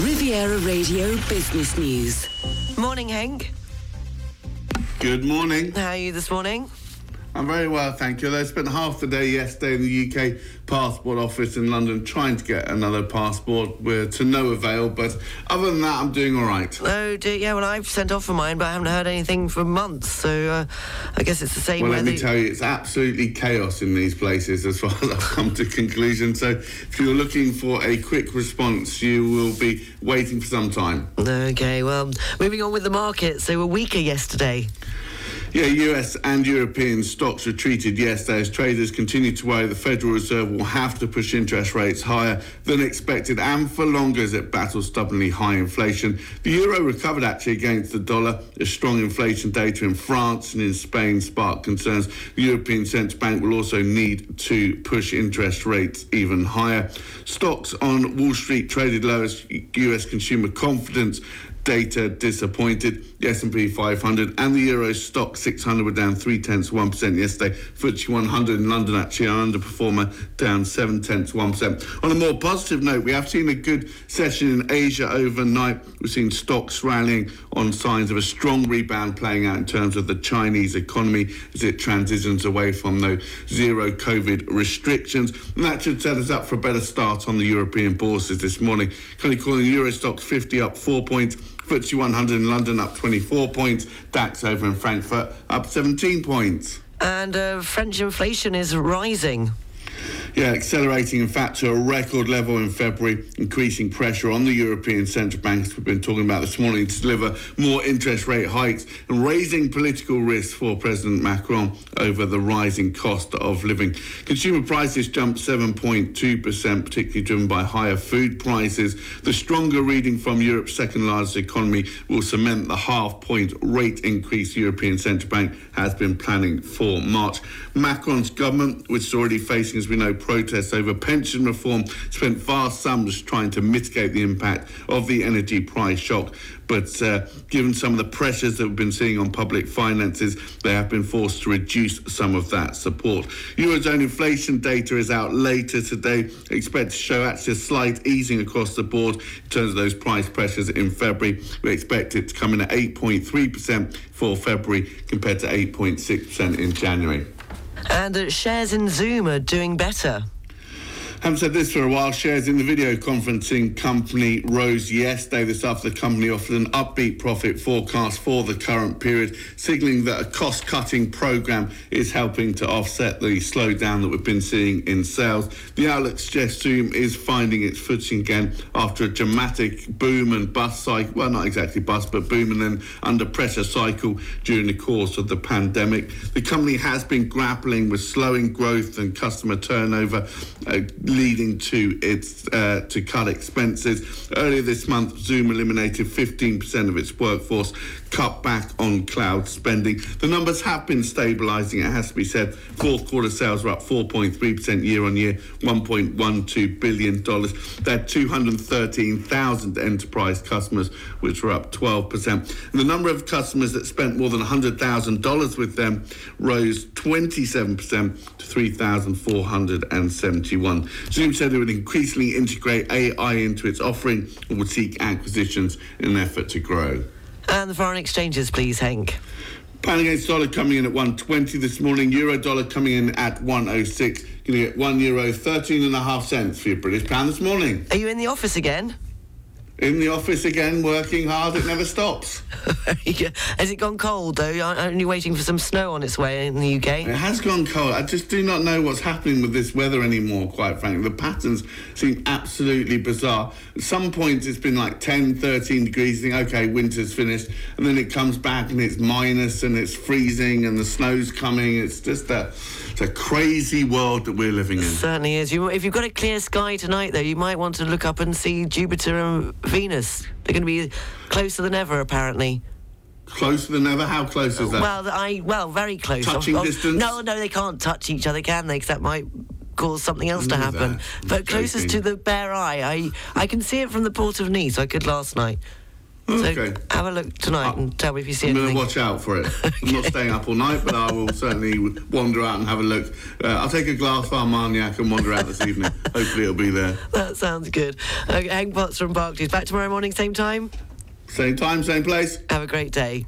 Riviera Radio Business News. Morning, Hank. Good morning. How are you this morning? I'm very well, thank you. I spent half the day yesterday in the UK passport office in London trying to get another passport. We're to no avail, but other than that, I'm doing all right. Oh, dear. Yeah, well, I've sent off for mine, but I haven't heard anything for months, so uh, I guess it's the same. Well, let me whether- tell you, it's absolutely chaos in these places as far as I've come to conclusion. So if you're looking for a quick response, you will be waiting for some time. Okay, well, moving on with the markets. They were weaker yesterday. Yeah, US and European stocks retreated yesterday as traders continue to worry the Federal Reserve will have to push interest rates higher than expected and for longer as it battles stubbornly high inflation. The euro recovered actually against the dollar as strong inflation data in France and in Spain sparked concerns. The European Central Bank will also need to push interest rates even higher. Stocks on Wall Street traded low as US consumer confidence data disappointed. The S&P 500 and the Euro stock 600 were down three tenths one percent yesterday. FTSE 100 in London actually an underperformer, down seven tenths one percent. On a more positive note, we have seen a good session in Asia overnight. We've seen stocks rallying on signs of a strong rebound playing out in terms of the Chinese economy as it transitions away from those zero COVID restrictions. And that should set us up for a better start on the European bourses this morning. Currently calling Euro Stoxx 50 up four points. FTSE 100 in London up 24 points. DAX over in Frankfurt up 17 points. And uh, French inflation is rising. Yeah, accelerating in fact to a record level in February, increasing pressure on the European Central Bank, as we've been talking about this morning, to deliver more interest rate hikes and raising political risk for President Macron over the rising cost of living. Consumer prices jumped 7.2%, particularly driven by higher food prices. The stronger reading from Europe's second largest economy will cement the half point rate increase European Central Bank has been planning for March. Macron's government, which is already facing, as we know, protests over pension reform, spent vast sums trying to mitigate the impact of the energy price shock. But uh, given some of the pressures that we've been seeing on public finances, they have been forced to reduce some of that support. Eurozone inflation data is out later today. Expect to show actually a slight easing across the board in terms of those price pressures in February. We expect it to come in at 8.3% for February compared to 8.6% in January. And shares in Zoom are doing better. Haven't said this for a while. Shares in the video conferencing company rose yesterday. This after the company offered an upbeat profit forecast for the current period, signalling that a cost cutting program is helping to offset the slowdown that we've been seeing in sales. The outlook suggests Zoom is finding its footing again after a dramatic boom and bust cycle. Well, not exactly bust, but boom and then under pressure cycle during the course of the pandemic. The company has been grappling with slowing growth and customer turnover. Uh, leading to its uh, to cut expenses. Earlier this month, Zoom eliminated 15% of its workforce, cut back on cloud spending. The numbers have been stabilising. It has to be said. Fourth quarter sales were up 4.3% year on year, 1.12 billion dollars. They had 213,000 enterprise customers, which were up 12%. And the number of customers that spent more than $100,000 with them rose 27% to 3,471. Zoom said it would increasingly integrate AI into its offering and would seek acquisitions in an effort to grow. And the foreign exchanges, please, Hank. Pound against dollar coming in at 120 this morning. Euro dollar coming in at 106. Going to get one euro 13 and a half cents for your British pound this morning. Are you in the office again? In the office again, working hard. It never stops. Has it gone cold, though? I'm only waiting for some snow on its way in the UK? It has gone cold. I just do not know what's happening with this weather anymore, quite frankly. The patterns seem absolutely bizarre. At some points, it's been like 10, 13 degrees. You think, okay, winter's finished. And then it comes back and it's minus and it's freezing and the snow's coming. It's just a, it's a crazy world that we're living in. Certainly is. You, if you've got a clear sky tonight, though, you might want to look up and see Jupiter and Venus. They're going to be closer than ever, apparently. Closer than ever? How close is that? Well, I well, very close. Touching distance? No, no, they can't touch each other, can they? Because that might cause something else to happen. But closest to the bare eye, I I can see it from the port of Nice. I could last night. Okay. have a look tonight and tell me if you see I'm going anything. to watch out for it. I'm not staying up all night, but I will certainly wander out and have a look. Uh, I'll take a glass of Armagnac and wander out this evening. Hopefully it'll be there. That sounds good. Okay, Hank Potts from Barclays. Back tomorrow morning, same time. Same time, same place. Have a great day.